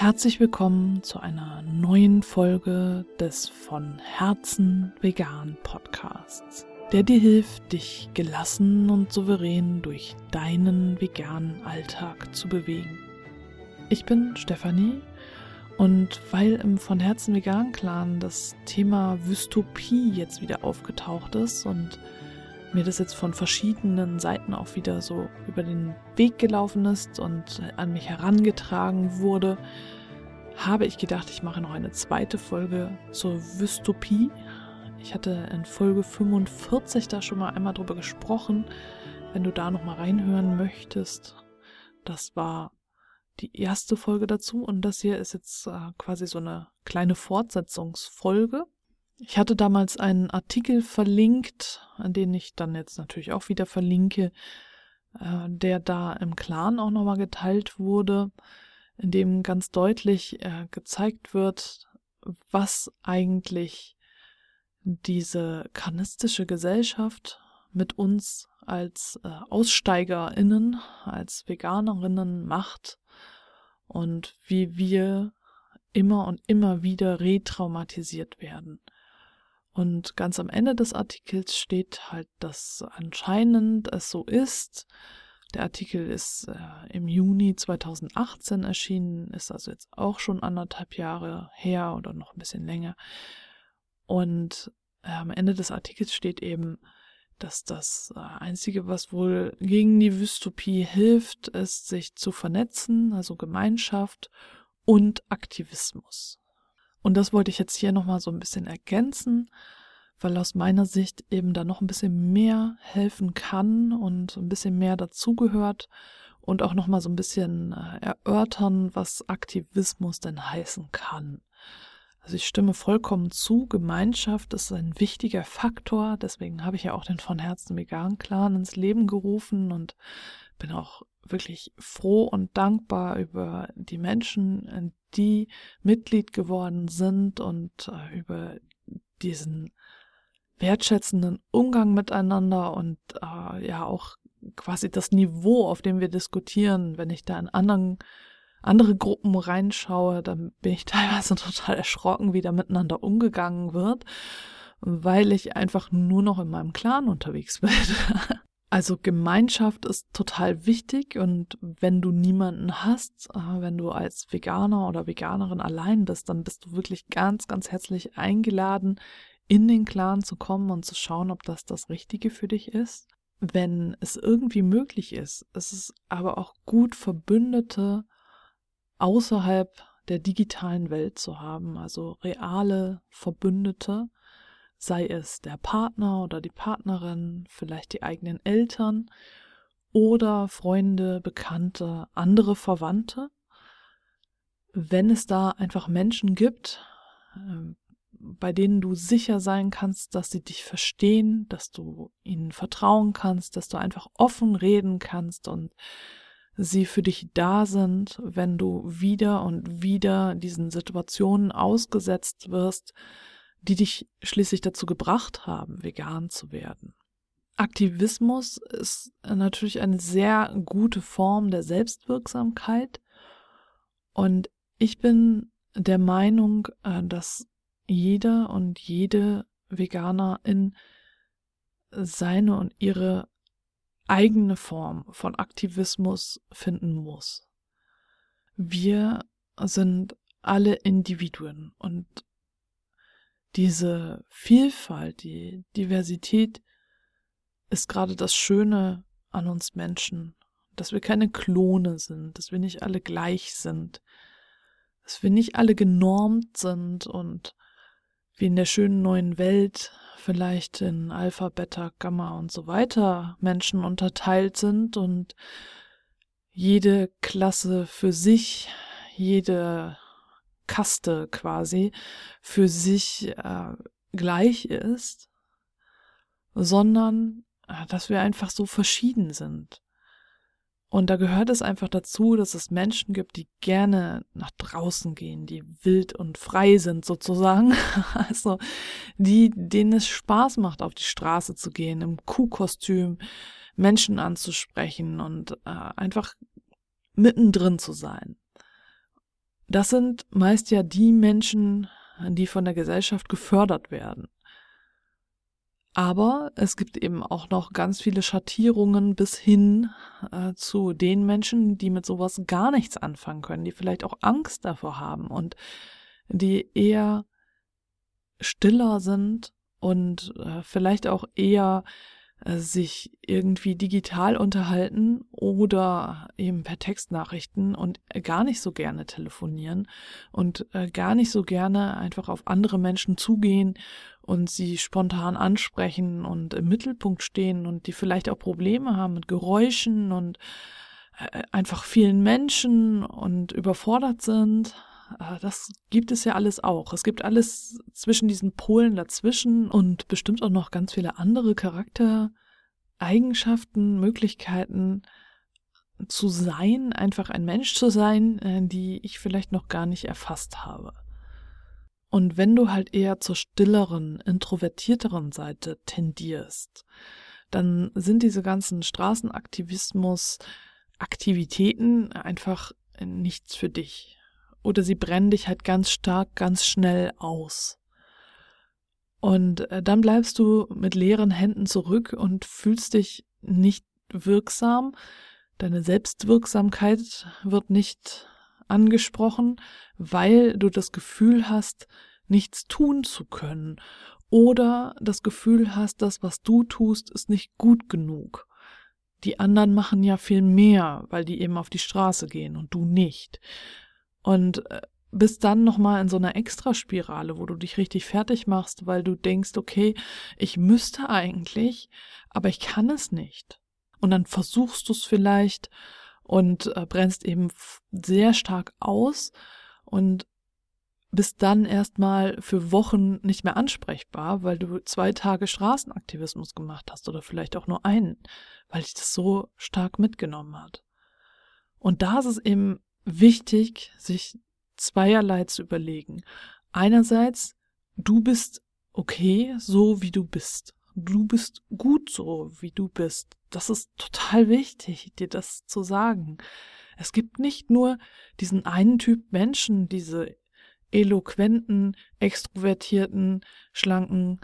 Herzlich willkommen zu einer neuen Folge des von Herzen vegan Podcasts, der dir hilft, dich gelassen und souverän durch deinen veganen Alltag zu bewegen. Ich bin Stefanie und weil im von Herzen vegan Clan das Thema Wystopie jetzt wieder aufgetaucht ist und mir das jetzt von verschiedenen Seiten auch wieder so über den Weg gelaufen ist und an mich herangetragen wurde, habe ich gedacht, ich mache noch eine zweite Folge zur Wystopie. Ich hatte in Folge 45 da schon mal einmal drüber gesprochen. Wenn du da noch mal reinhören möchtest, das war die erste Folge dazu und das hier ist jetzt äh, quasi so eine kleine Fortsetzungsfolge. Ich hatte damals einen Artikel verlinkt, an den ich dann jetzt natürlich auch wieder verlinke, äh, der da im Clan auch nochmal geteilt wurde, in dem ganz deutlich äh, gezeigt wird, was eigentlich diese karnistische Gesellschaft mit uns als äh, AussteigerInnen, als VeganerInnen macht und wie wir immer und immer wieder retraumatisiert werden. Und ganz am Ende des Artikels steht halt, dass anscheinend es so ist. Der Artikel ist äh, im Juni 2018 erschienen, ist also jetzt auch schon anderthalb Jahre her oder noch ein bisschen länger. Und äh, am Ende des Artikels steht eben, dass das äh, Einzige, was wohl gegen die Dystopie hilft, ist, sich zu vernetzen, also Gemeinschaft und Aktivismus. Und das wollte ich jetzt hier nochmal so ein bisschen ergänzen, weil aus meiner Sicht eben da noch ein bisschen mehr helfen kann und ein bisschen mehr dazugehört und auch nochmal so ein bisschen äh, erörtern, was Aktivismus denn heißen kann. Also ich stimme vollkommen zu, Gemeinschaft ist ein wichtiger Faktor, deswegen habe ich ja auch den von Herzen vegan Clan ins Leben gerufen und bin auch wirklich froh und dankbar über die Menschen, die Mitglied geworden sind und äh, über diesen wertschätzenden Umgang miteinander und äh, ja auch quasi das Niveau, auf dem wir diskutieren. Wenn ich da in anderen andere Gruppen reinschaue, dann bin ich teilweise total erschrocken, wie da miteinander umgegangen wird, weil ich einfach nur noch in meinem Clan unterwegs bin. Also Gemeinschaft ist total wichtig und wenn du niemanden hast, äh, wenn du als Veganer oder Veganerin allein bist, dann bist du wirklich ganz, ganz herzlich eingeladen, in den Clan zu kommen und zu schauen, ob das das Richtige für dich ist. Wenn es irgendwie möglich ist, ist es aber auch gut, Verbündete außerhalb der digitalen Welt zu haben, also reale Verbündete, sei es der Partner oder die Partnerin, vielleicht die eigenen Eltern oder Freunde, Bekannte, andere Verwandte. Wenn es da einfach Menschen gibt, ähm, bei denen du sicher sein kannst, dass sie dich verstehen, dass du ihnen vertrauen kannst, dass du einfach offen reden kannst und sie für dich da sind, wenn du wieder und wieder diesen Situationen ausgesetzt wirst, die dich schließlich dazu gebracht haben, vegan zu werden. Aktivismus ist natürlich eine sehr gute Form der Selbstwirksamkeit und ich bin der Meinung, äh, dass jeder und jede Veganerin seine und ihre eigene Form von Aktivismus finden muss. Wir sind alle Individuen und diese Vielfalt, die Diversität ist gerade das Schöne an uns Menschen, dass wir keine Klone sind, dass wir nicht alle gleich sind, dass wir nicht alle genormt sind und wie in der schönen neuen Welt vielleicht in Alpha, Beta, Gamma und so weiter Menschen unterteilt sind und jede Klasse für sich, jede Kaste quasi für sich äh, gleich ist, sondern äh, dass wir einfach so verschieden sind. Und da gehört es einfach dazu, dass es Menschen gibt, die gerne nach draußen gehen, die wild und frei sind sozusagen. Also die, denen es Spaß macht, auf die Straße zu gehen, im Kuhkostüm Menschen anzusprechen und äh, einfach mittendrin zu sein. Das sind meist ja die Menschen, die von der Gesellschaft gefördert werden. Aber es gibt eben auch noch ganz viele Schattierungen bis hin äh, zu den Menschen, die mit sowas gar nichts anfangen können, die vielleicht auch Angst davor haben und die eher stiller sind und äh, vielleicht auch eher sich irgendwie digital unterhalten oder eben per Textnachrichten und gar nicht so gerne telefonieren und äh, gar nicht so gerne einfach auf andere Menschen zugehen und sie spontan ansprechen und im Mittelpunkt stehen und die vielleicht auch Probleme haben mit Geräuschen und äh, einfach vielen Menschen und überfordert sind. Das gibt es ja alles auch. Es gibt alles zwischen diesen Polen dazwischen und bestimmt auch noch ganz viele andere Charaktereigenschaften, Möglichkeiten zu sein, einfach ein Mensch zu sein, äh, die ich vielleicht noch gar nicht erfasst habe. Und wenn du halt eher zur stilleren, introvertierteren Seite tendierst, dann sind diese ganzen Straßenaktivismus Aktivitäten einfach nichts für dich oder sie brennen dich halt ganz stark, ganz schnell aus. Und äh, dann bleibst du mit leeren Händen zurück und fühlst dich nicht wirksam. Deine Selbstwirksamkeit wird nicht angesprochen, weil du das Gefühl hast, nichts tun zu können oder das Gefühl hast, das, was du tust, ist nicht gut genug. Die anderen machen ja viel mehr, weil die eben auf die Straße gehen und du nicht. Und äh, bist dann nochmal in so einer Extraspirale, wo du dich richtig fertig machst, weil du denkst, okay, ich müsste eigentlich, aber ich kann es nicht. Und dann versuchst du es vielleicht und äh, brennst eben sehr stark aus und bist dann erstmal für Wochen nicht mehr ansprechbar, weil du zwei Tage Straßenaktivismus gemacht hast oder vielleicht auch nur einen, weil dich das so stark mitgenommen hat. Und da ist es eben wichtig, sich zweierlei zu überlegen. Einerseits, du bist okay, so wie du bist. Du bist gut so, wie du bist. Das ist total wichtig, dir das zu sagen. Es gibt nicht nur diesen einen Typ Menschen, diese eloquenten, extrovertierten, schlanken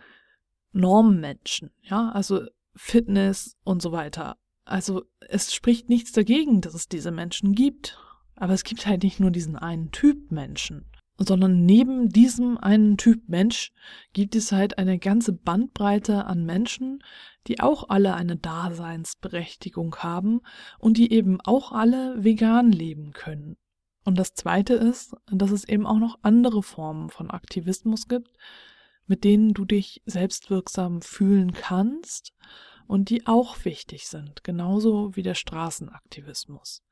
Normmenschen, ja, also Fitness und so weiter. Also es spricht nichts dagegen, dass es diese Menschen gibt. Aber es gibt halt nicht nur diesen einen Typ Menschen, sondern neben diesem einen Typ Mensch gibt es halt eine ganze Bandbreite an Menschen, die auch alle eine Daseinsberechtigung haben und die eben auch alle vegan leben können. Und das Zweite ist, dass es eben auch noch andere Formen von Aktivismus gibt, mit denen du dich selbstwirksam fühlen kannst und die auch wichtig sind, genauso wie der Straßenaktivismus.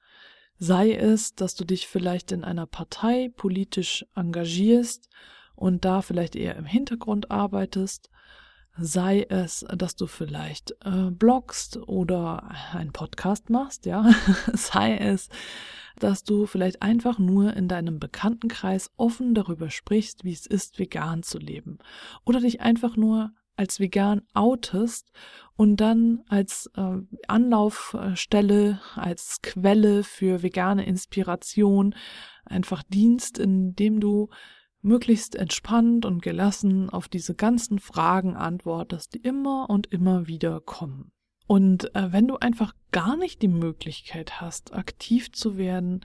Sei es, dass du dich vielleicht in einer Partei politisch engagierst und da vielleicht eher im Hintergrund arbeitest, sei es, dass du vielleicht äh, bloggst oder einen Podcast machst, ja, sei es, dass du vielleicht einfach nur in deinem Bekanntenkreis offen darüber sprichst, wie es ist, vegan zu leben. Oder dich einfach nur als vegan outest und dann als äh, Anlaufstelle, als Quelle für vegane Inspiration einfach dienst, indem du möglichst entspannt und gelassen auf diese ganzen Fragen antwortest, die immer und immer wieder kommen. Und äh, wenn du einfach gar nicht die Möglichkeit hast, aktiv zu werden,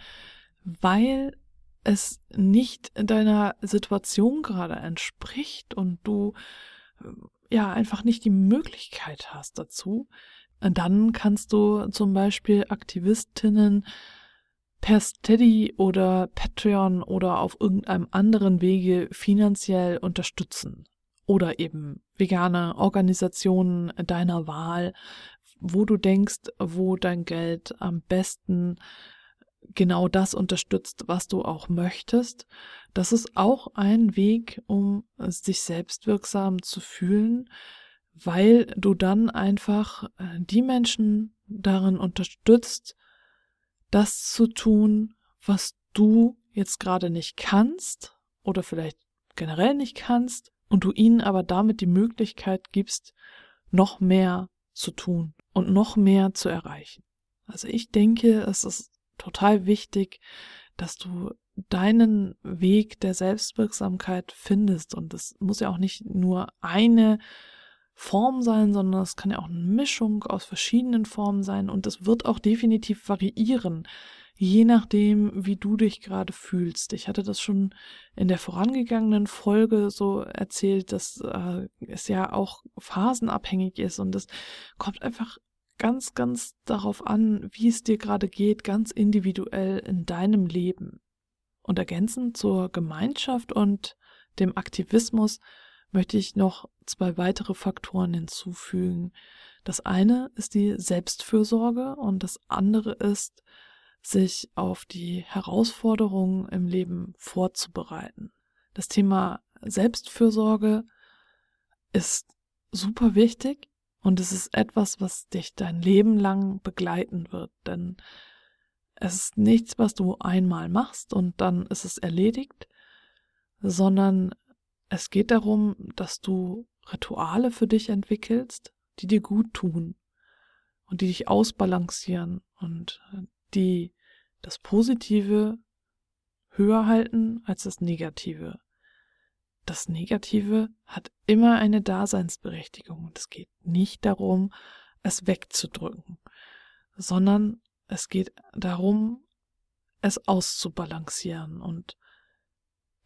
weil es nicht deiner Situation gerade entspricht und du ja einfach nicht die Möglichkeit hast dazu, dann kannst du zum Beispiel Aktivistinnen per Steady oder Patreon oder auf irgendeinem anderen Wege finanziell unterstützen. Oder eben vegane Organisationen deiner Wahl, wo du denkst, wo dein Geld am besten genau das unterstützt, was du auch möchtest. Das ist auch ein Weg, um sich selbstwirksam zu fühlen, weil du dann einfach äh, die Menschen darin unterstützt, das zu tun, was du jetzt gerade nicht kannst oder vielleicht generell nicht kannst und du ihnen aber damit die Möglichkeit gibst, noch mehr zu tun und noch mehr zu erreichen. Also ich denke, es ist total wichtig, dass du deinen Weg der Selbstwirksamkeit findest. Und es muss ja auch nicht nur eine Form sein, sondern es kann ja auch eine Mischung aus verschiedenen Formen sein und es wird auch definitiv variieren, je nachdem, wie du dich gerade fühlst. Ich hatte das schon in der vorangegangenen Folge so erzählt, dass äh, es ja auch phasenabhängig ist und es kommt einfach ganz, ganz darauf an, wie es dir gerade geht, ganz individuell in deinem Leben. Und ergänzend zur Gemeinschaft und dem Aktivismus möchte ich noch zwei weitere Faktoren hinzufügen. Das eine ist die Selbstfürsorge und das andere ist, sich auf die Herausforderungen im Leben vorzubereiten. Das Thema Selbstfürsorge ist super wichtig und es ist etwas, was dich dein Leben lang begleiten wird, denn es ist nichts, was du einmal machst und dann ist es erledigt, sondern es geht darum, dass du Rituale für dich entwickelst, die dir gut tun und die dich ausbalancieren und die das Positive höher halten als das Negative. Das Negative hat immer eine Daseinsberechtigung. Es geht nicht darum, es wegzudrücken, sondern es geht darum, es auszubalancieren. Und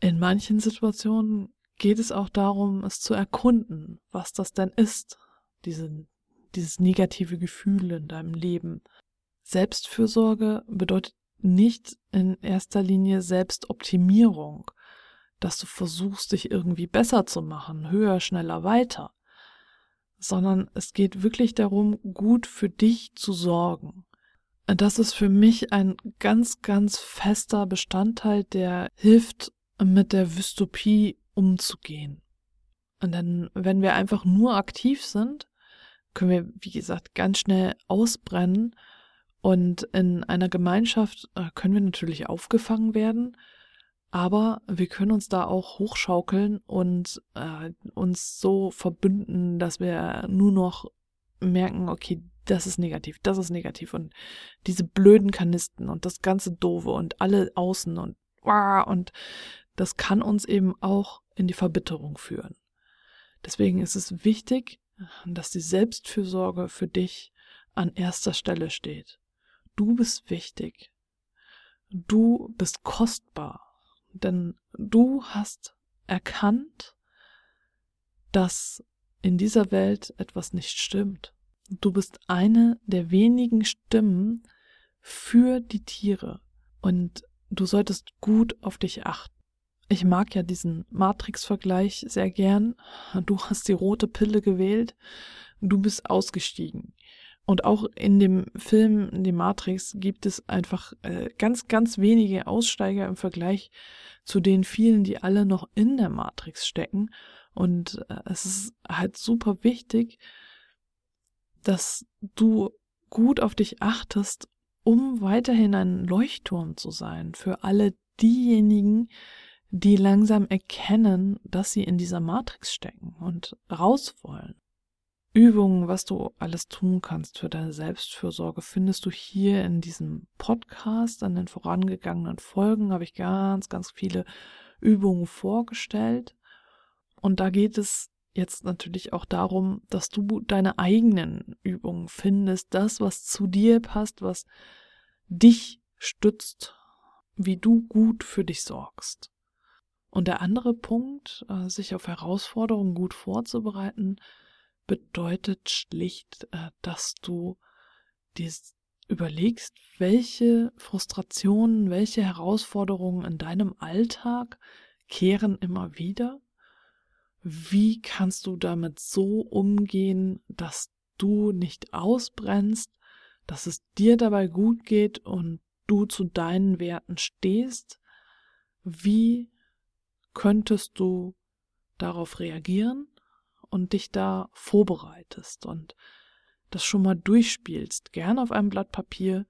in manchen Situationen geht es auch darum, es zu erkunden, was das denn ist, diese, dieses negative Gefühl in deinem Leben. Selbstfürsorge bedeutet nicht in erster Linie Selbstoptimierung, dass du versuchst, dich irgendwie besser zu machen, höher, schneller, weiter, sondern es geht wirklich darum, gut für dich zu sorgen. Das ist für mich ein ganz, ganz fester Bestandteil, der hilft, mit der Dystopie umzugehen. Und dann, wenn wir einfach nur aktiv sind, können wir, wie gesagt, ganz schnell ausbrennen. Und in einer Gemeinschaft äh, können wir natürlich aufgefangen werden, aber wir können uns da auch hochschaukeln und äh, uns so verbünden, dass wir nur noch merken, okay, das ist negativ, das ist negativ und diese blöden Kanisten und das ganze Doofe und alle außen und und das kann uns eben auch in die Verbitterung führen. Deswegen ist es wichtig, dass die Selbstfürsorge für dich an erster Stelle steht. Du bist wichtig. Du bist kostbar. Denn du hast erkannt, dass in dieser Welt etwas nicht stimmt. Du bist eine der wenigen Stimmen für die Tiere und du solltest gut auf dich achten. Ich mag ja diesen Matrix-Vergleich sehr gern. Du hast die rote Pille gewählt, du bist ausgestiegen. Und auch in dem Film, in dem Matrix, gibt es einfach äh, ganz, ganz wenige Aussteiger im Vergleich zu den vielen, die alle noch in der Matrix stecken. Und äh, es ist halt super wichtig, dass du gut auf dich achtest, um weiterhin ein Leuchtturm zu sein für alle diejenigen, die langsam erkennen, dass sie in dieser Matrix stecken und raus wollen. Übungen, was du alles tun kannst für deine Selbstfürsorge, findest du hier in diesem Podcast. An den vorangegangenen Folgen habe ich ganz, ganz viele Übungen vorgestellt. Und da geht es jetzt natürlich auch darum, dass du deine eigenen Übungen findest, das, was zu dir passt, was dich stützt, wie du gut für dich sorgst. Und der andere Punkt, äh, sich auf Herausforderungen gut vorzubereiten, bedeutet schlicht, äh, dass du dir überlegst, welche Frustrationen, welche Herausforderungen in deinem Alltag kehren immer wieder. Wie kannst du damit so umgehen, dass du nicht ausbrennst, dass es dir dabei gut geht und du zu deinen Werten stehst? Wie könntest du darauf reagieren und dich da vorbereitest und das schon mal durchspielst, gern auf einem Blatt Papier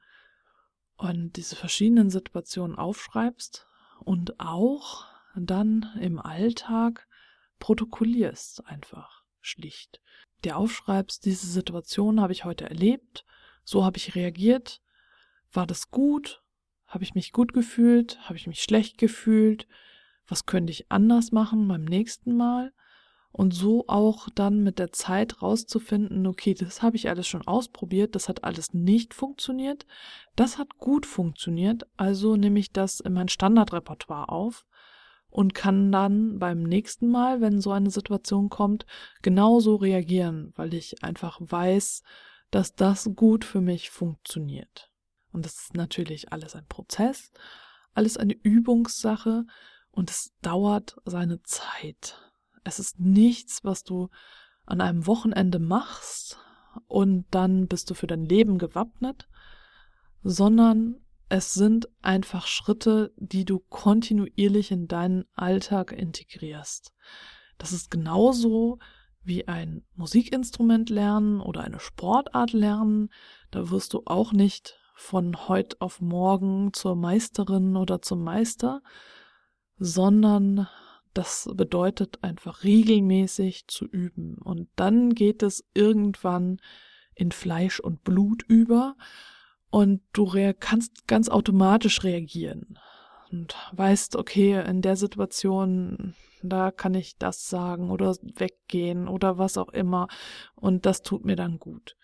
und diese verschiedenen Situationen aufschreibst und auch dann im Alltag protokollierst einfach schlicht. Dir aufschreibst, diese Situation habe ich heute erlebt, so habe ich reagiert, war das gut, Habe ich mich gut gefühlt? Habe ich mich schlecht gefühlt? Was könnte ich anders machen beim nächsten Mal? Und so auch dann mit der Zeit rauszufinden, okay, das habe ich alles schon ausprobiert, das hat alles nicht funktioniert, das hat gut funktioniert, also nehme ich das in mein Standardrepertoire auf und kann dann beim nächsten Mal, wenn so eine Situation kommt, genauso reagieren, weil ich einfach weiß, dass das gut für mich funktioniert. Und das ist natürlich alles ein Prozess, alles eine Übungssache und es dauert seine Zeit. Es ist nichts, was du an einem Wochenende machst und dann bist du für dein Leben gewappnet, sondern es sind einfach Schritte, die du kontinuierlich in deinen Alltag integrierst. Das ist genauso wie ein Musikinstrument lernen oder eine Sportart lernen. Da wirst du auch nicht von heute auf morgen zur Meisterin oder zum Meister, sondern das bedeutet einfach regelmäßig zu üben. Und dann geht es irgendwann in Fleisch und Blut über und du kannst ganz automatisch reagieren und weißt, okay, in der Situation, da kann ich das sagen oder weggehen oder was auch immer und das tut mir dann gut.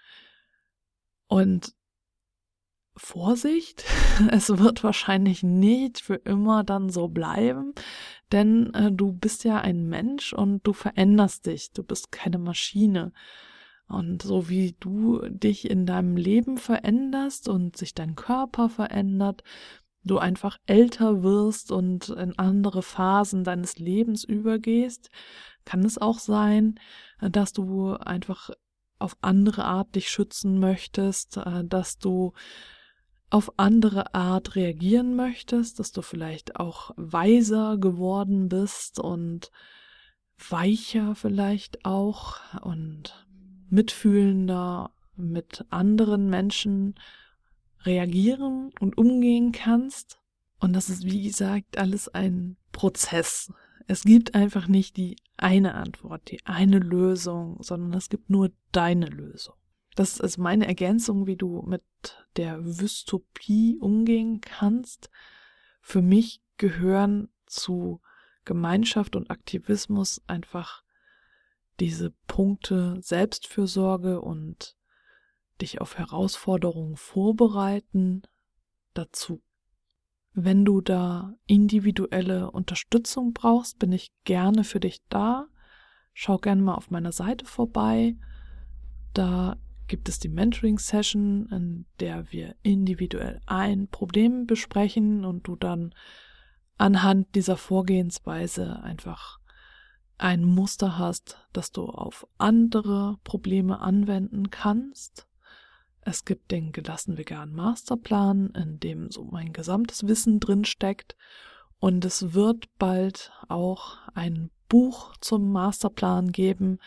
Und Vorsicht, es wird wahrscheinlich nicht für immer dann so bleiben, denn äh, du bist ja ein Mensch und du veränderst dich, du bist keine Maschine. Und so wie du dich in deinem Leben veränderst und sich dein Körper verändert, du einfach älter wirst und in andere Phasen deines Lebens übergehst, kann es auch sein, dass du einfach auf andere Art dich schützen möchtest, äh, dass du auf andere Art reagieren möchtest, dass du vielleicht auch weiser geworden bist und weicher vielleicht auch und mitfühlender mit anderen Menschen reagieren und umgehen kannst. Und das ist, wie gesagt, alles ein Prozess. Es gibt einfach nicht die eine Antwort, die eine Lösung, sondern es gibt nur deine Lösung. Das ist meine Ergänzung, wie du mit der Wystopie umgehen kannst. Für mich gehören zu Gemeinschaft und Aktivismus einfach diese Punkte Selbstfürsorge und dich auf Herausforderungen vorbereiten dazu. Wenn du da individuelle Unterstützung brauchst, bin ich gerne für dich da. Schau gerne mal auf meiner Seite vorbei. Da gibt es die Mentoring-Session, in der wir individuell ein Problem besprechen und du dann anhand dieser Vorgehensweise einfach ein Muster hast, das du auf andere Probleme anwenden kannst. Es gibt den gelassen veganen Masterplan, in dem so mein gesamtes Wissen drin steckt. Und es wird bald auch ein Buch zum Masterplan geben,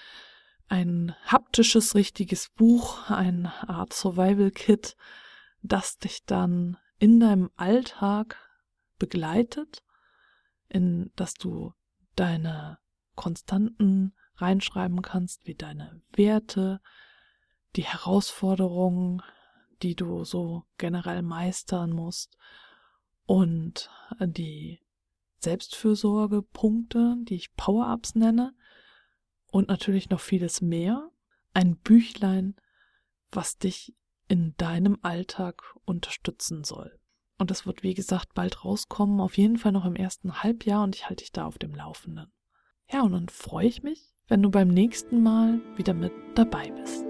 ein haptisches, richtiges Buch, eine Art Survival Kit, das dich dann in deinem Alltag begleitet, in dass du deine Konstanten reinschreiben kannst, wie deine Werte, die Herausforderungen, die du so generell meistern musst und die Selbstfürsorgepunkte, die ich Power-Ups nenne und natürlich noch vieles mehr. Ein Büchlein, was dich in deinem Alltag unterstützen soll. Und das wird, wie gesagt, bald rauskommen, auf jeden Fall noch im ersten Halbjahr und ich halte dich da auf dem Laufenden. Ja, und dann freue ich mich, wenn du beim nächsten Mal wieder mit dabei bist.